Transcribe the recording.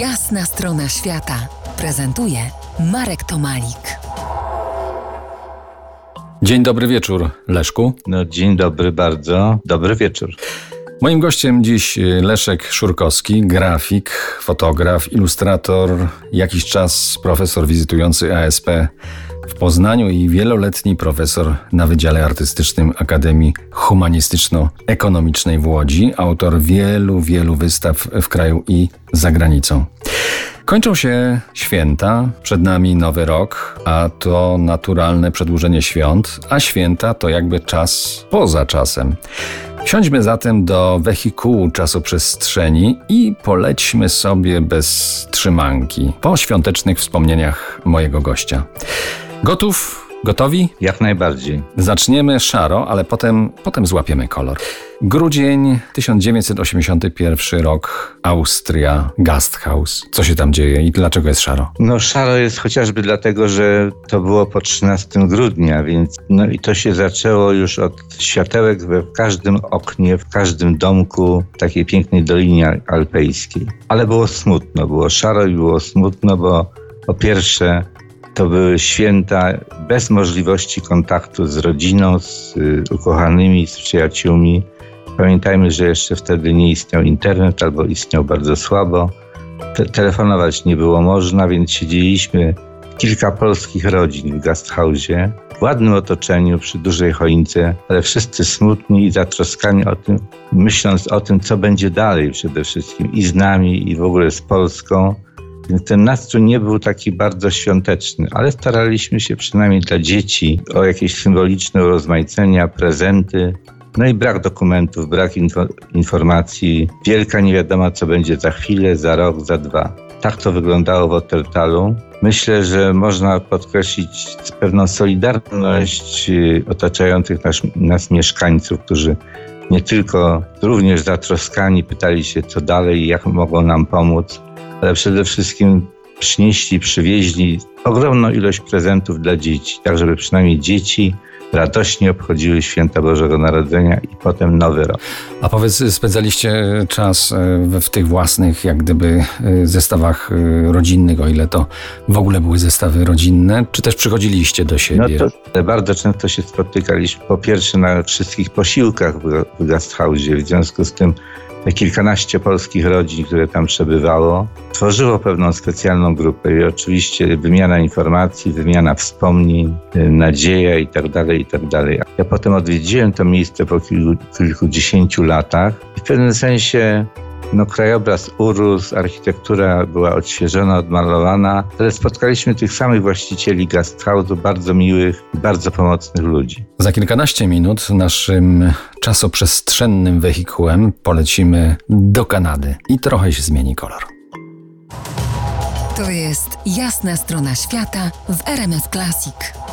Jasna strona świata prezentuje Marek Tomalik. Dzień dobry wieczór, Leszku. No, dzień dobry bardzo. Dobry wieczór. Moim gościem dziś y, Leszek Szurkowski, grafik, fotograf, ilustrator, jakiś czas profesor wizytujący ASP w Poznaniu i wieloletni profesor na Wydziale Artystycznym Akademii Humanistyczno-Ekonomicznej w Łodzi, autor wielu, wielu wystaw w kraju i za granicą. Kończą się święta, przed nami nowy rok, a to naturalne przedłużenie świąt, a święta to jakby czas poza czasem. Siądźmy zatem do wehikułu czasoprzestrzeni i polećmy sobie bez trzymanki po świątecznych wspomnieniach mojego gościa. Gotów? Gotowi? Jak najbardziej. Zaczniemy szaro, ale potem, potem złapiemy kolor. Grudzień 1981 rok, Austria, Gasthaus. Co się tam dzieje i dlaczego jest szaro? No szaro jest chociażby dlatego, że to było po 13 grudnia, więc no i to się zaczęło już od światełek we w każdym oknie, w każdym domku takiej pięknej dolinie alpejskiej. Ale było smutno, było szaro i było smutno, bo po pierwsze to były święta bez możliwości kontaktu z rodziną, z y, ukochanymi, z przyjaciółmi. Pamiętajmy, że jeszcze wtedy nie istniał internet albo istniał bardzo słabo. Te telefonować nie było można, więc siedzieliśmy kilka polskich rodzin w Gasthausie, w ładnym otoczeniu, przy dużej choince, ale wszyscy smutni i zatroskani o tym, myśląc o tym, co będzie dalej przede wszystkim i z nami, i w ogóle z Polską. Więc ten nastrój nie był taki bardzo świąteczny, ale staraliśmy się przynajmniej dla dzieci o jakieś symboliczne urozmaicenia, prezenty. No i brak dokumentów, brak info informacji, wielka niewiadoma, co będzie za chwilę, za rok, za dwa. Tak to wyglądało w Ottertalu. Myślę, że można podkreślić pewną solidarność y, otaczających nas, nas mieszkańców, którzy nie tylko również zatroskani pytali się, co dalej jak mogą nam pomóc, ale przede wszystkim przynieśli, przywieźli ogromną ilość prezentów dla dzieci, tak żeby przynajmniej dzieci radośnie obchodziły święta Bożego Narodzenia i potem Nowy Rok. A powiedz, spędzaliście czas w, w tych własnych, jak gdyby, zestawach rodzinnych, o ile to w ogóle były zestawy rodzinne, czy też przychodziliście do siebie? No to bardzo często się spotykaliśmy, po pierwsze na wszystkich posiłkach w, w Gasthausie, w związku z tym kilkanaście polskich rodzin, które tam przebywało, tworzyło pewną specjalną grupę i oczywiście wymiana informacji, wymiana wspomnień, nadzieja itd., tak itd. Tak ja potem odwiedziłem to miejsce po kilku, kilkudziesięciu latach i w pewnym sensie no, krajobraz urósł, architektura była odświeżona, odmalowana, ale spotkaliśmy tych samych właścicieli Gasthausu, bardzo miłych bardzo pomocnych ludzi. Za kilkanaście minut naszym czasoprzestrzennym wehikułem polecimy do Kanady i trochę się zmieni kolor. To jest jasna strona świata w RMS Classic.